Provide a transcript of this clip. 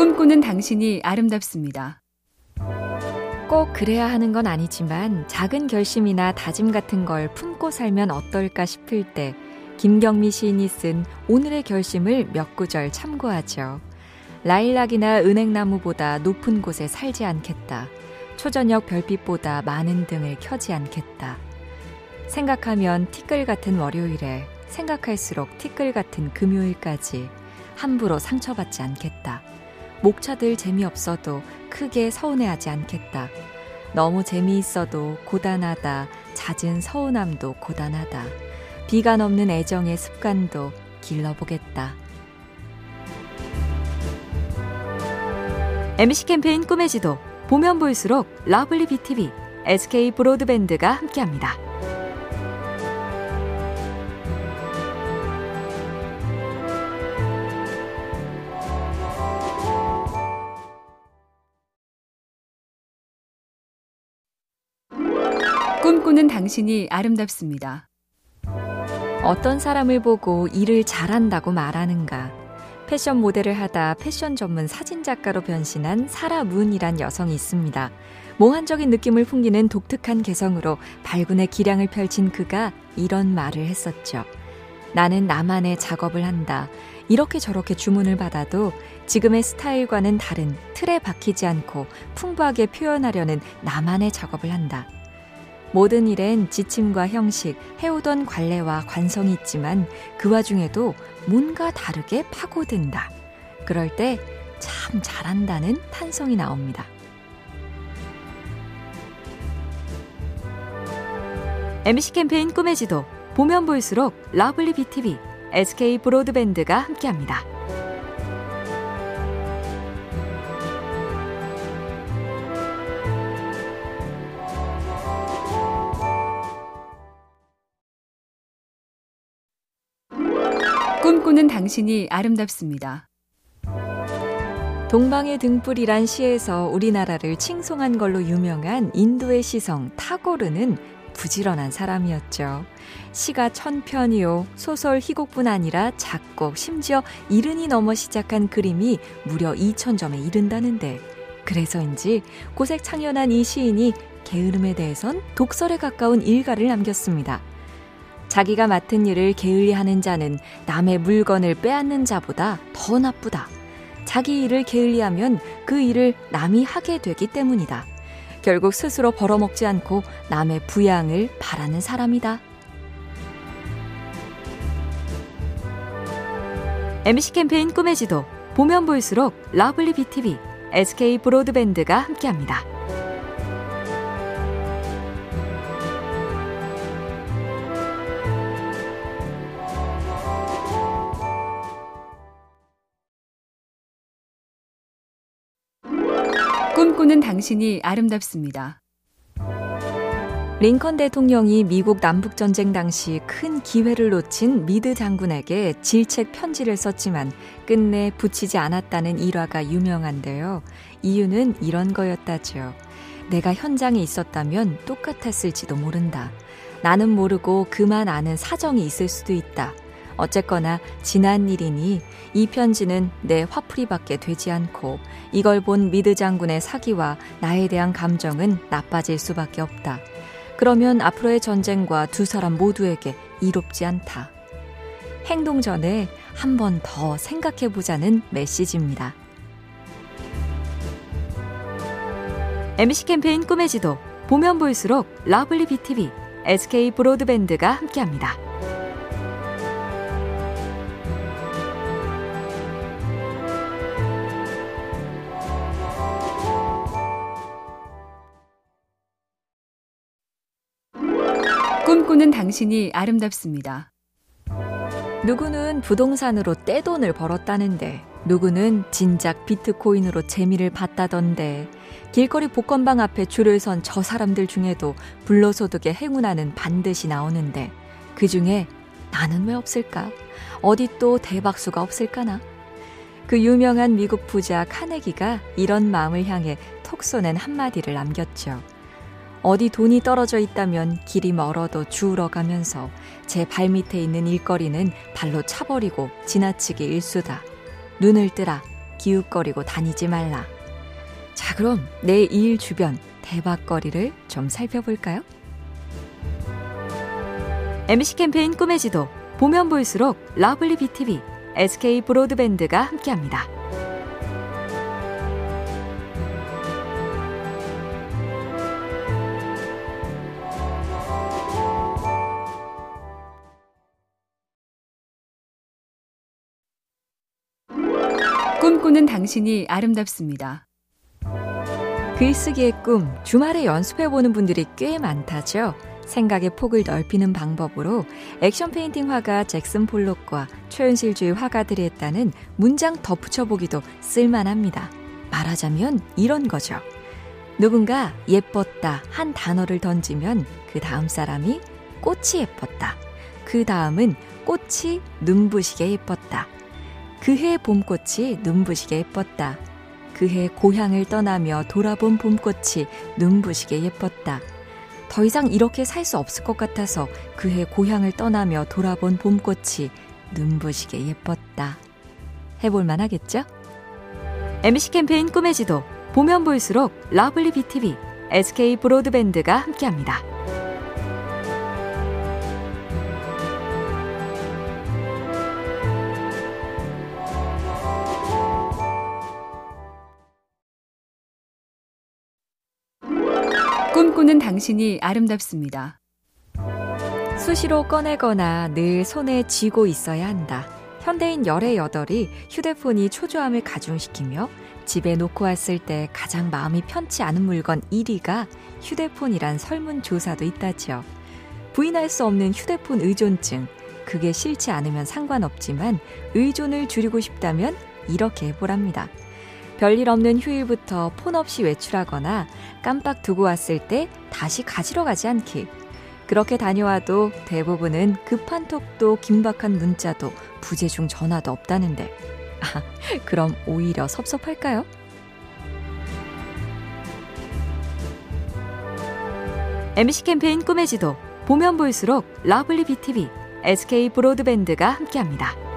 꿈꾸는 당신이 아름답습니다. 꼭 그래야 하는 건 아니지만 작은 결심이나 다짐 같은 걸 품고 살면 어떨까 싶을 때 김경미 시인이 쓴 오늘의 결심을 몇 구절 참고하죠. 라일락이나 은행나무보다 높은 곳에 살지 않겠다. 초저녁 별빛보다 많은 등을 켜지 않겠다. 생각하면 티끌 같은 월요일에 생각할수록 티끌 같은 금요일까지 함부로 상처받지 않겠다. 목차들 재미없어도 크게 서운해하지 않겠다. 너무 재미있어도 고단하다. 잦은 서운함도 고단하다. 비가 넘는 애정의 습관도 길러보겠다. MC 캠페인 꿈의 지도 보면 볼수록 러블리 BTV, SK 브로드밴드가 함께합니다. 꿈꾸는 당신이 아름답습니다. 어떤 사람을 보고 일을 잘한다고 말하는가? 패션 모델을 하다 패션 전문 사진 작가로 변신한 사라 문이란 여성이 있습니다. 몽환적인 느낌을 풍기는 독특한 개성으로 발군의 기량을 펼친 그가 이런 말을 했었죠. 나는 나만의 작업을 한다. 이렇게 저렇게 주문을 받아도 지금의 스타일과는 다른 틀에 박히지 않고 풍부하게 표현하려는 나만의 작업을 한다. 모든 일엔 지침과 형식, 해오던 관례와 관성이 있지만 그 와중에도 뭔가 다르게 파고든다. 그럴 때 참 잘한다는 탄성이 나옵니다. MC 캠페인 꿈의 지도 보면 볼수록 lovely BTV, SK 브로드밴드가 함께합니다. 꿈꾸는 당신이 아름답습니다. 동방의 등불이란 시에서 우리나라를 칭송한 걸로 유명한 인도의 시성 타고르는 부지런한 사람이었죠. 시가 천편이요. 소설 희곡뿐 아니라 작곡, 심지어 이른이 넘어 시작한 그림이 무려 2천점에 이른다는데 그래서인지 고색 창연한 이 시인이 게으름에 대해선 독설에 가까운 일가를 남겼습니다. 자기가 맡은 일을 게을리 하는 자는 남의 물건을 빼앗는 자보다 더 나쁘다. 자기 일을 게을리 하면 그 일을 남이 하게 되기 때문이다. 결국 스스로 벌어먹지 않고 남의 부양을 바라는 사람이다. MC 캠페인 꿈의 지도 보면 볼수록 lovely BTV, SK 브로드밴드가 함께합니다. 꿈꾸는 당신이 아름답습니다. 링컨 대통령이 미국 남북전쟁 당시 큰 기회를 놓친 미드 장군에게 질책 편지를 썼지만 끝내 붙이지 않았다는 일화가 유명한데요. 이유는 이런 거였다죠. 내가 현장에 있었다면 똑같았을지도 모른다. 나는 모르고 그만 아는 사정이 있을 수도 있다. 어쨌거나 지난 일이니 이 편지는 내 화풀이밖에 되지 않고 이걸 본 미드 장군의 사기와 나에 대한 감정은 나빠질 수밖에 없다. 그러면 앞으로의 전쟁과 두 사람 모두에게 이롭지 않다. 행동 전에 한 번 더 생각해 보자는 메시지입니다. MC 캠페인 꿈의 지도 보면 볼수록 lovely BTV, SK 브로드밴드가 함께합니다. 꿈꾸는 당신이 아름답습니다. 누구는 부동산으로 떼돈을 벌었다는데 누구는 진작 비트코인으로 재미를 봤다던데 길거리 복권방 앞에 줄을 선 저 사람들 중에도 불로소득의 행운아는 반드시 나오는데 그 중에 나는 왜 없을까? 어디 또 대박수가 없을까나? 그 유명한 미국 부자 카네기가 이런 마음을 향해 톡 쏘는 한마디를 남겼죠. 어디 돈이 떨어져 있다면 길이 멀어도 주우러 가면서 제 발밑에 있는 일거리는 발로 차버리고 지나치기 일수다. 눈을 뜨라. 기웃거리고 다니지 말라. 자, 그럼 내 일 주변 대박거리를 좀 살펴볼까요? MC 캠페인 꿈의 지도 보면 볼수록 lovely BTV, SK 브로드밴드가 함께합니다. 꿈꾸는 당신이 아름답습니다. 글쓰기의 꿈, 주말에 연습해보는 분들이 꽤 많다죠? 생각의 폭을 넓히는 방법으로 액션 페인팅 화가 잭슨 폴록과 초현실주의 화가들이 했다는 문장 덧붙여보기도 쓸만합니다. 말하자면 이런 거죠. 누군가 예뻤다 한 단어를 던지면 그 다음 사람이 꽃이 예뻤다. 그 다음은 꽃이 눈부시게 예뻤다. 그해 봄꽃이 눈부시게 예뻤다. 그해 고향을 떠나며 돌아본 봄꽃이 눈부시게 예뻤다. 더 이상 이렇게 살 수 없을 것 같아서 그해 고향을 떠나며 돌아본 봄꽃이 눈부시게 예뻤다. 해볼만 하겠죠? MC 캠페인 꿈의 지도, 보면 볼수록 lovely BTV, SK 브로드밴드가 함께합니다. 꿈꾸는 당신이 아름답습니다. 수시로 꺼내거나 늘 손에 쥐고 있어야 한다. 현대인 열의 여덟이 휴대폰이 초조함을 가중시키며 집에 놓고 왔을 때 가장 마음이 편치 않은 물건 1위가 휴대폰이란 설문조사도 있다죠. 부인할 수 없는 휴대폰 의존증. 그게 싫지 않으면 상관없지만 의존을 줄이고 싶다면 이렇게 해보랍니다. 별일 없는 휴일부터 폰 없이 외출하거나 깜빡 두고 왔을 때 다시 가지러 가지 않기. 그렇게 다녀와도 대부분은 급한 톡도 긴박한 문자도 부재중 전화도 없다는데. 아, 그럼 오히려 섭섭할까요? MC 캠페인 꿈의 지도 보면 볼수록 lovely BTV, SK 브로드밴드가 함께합니다.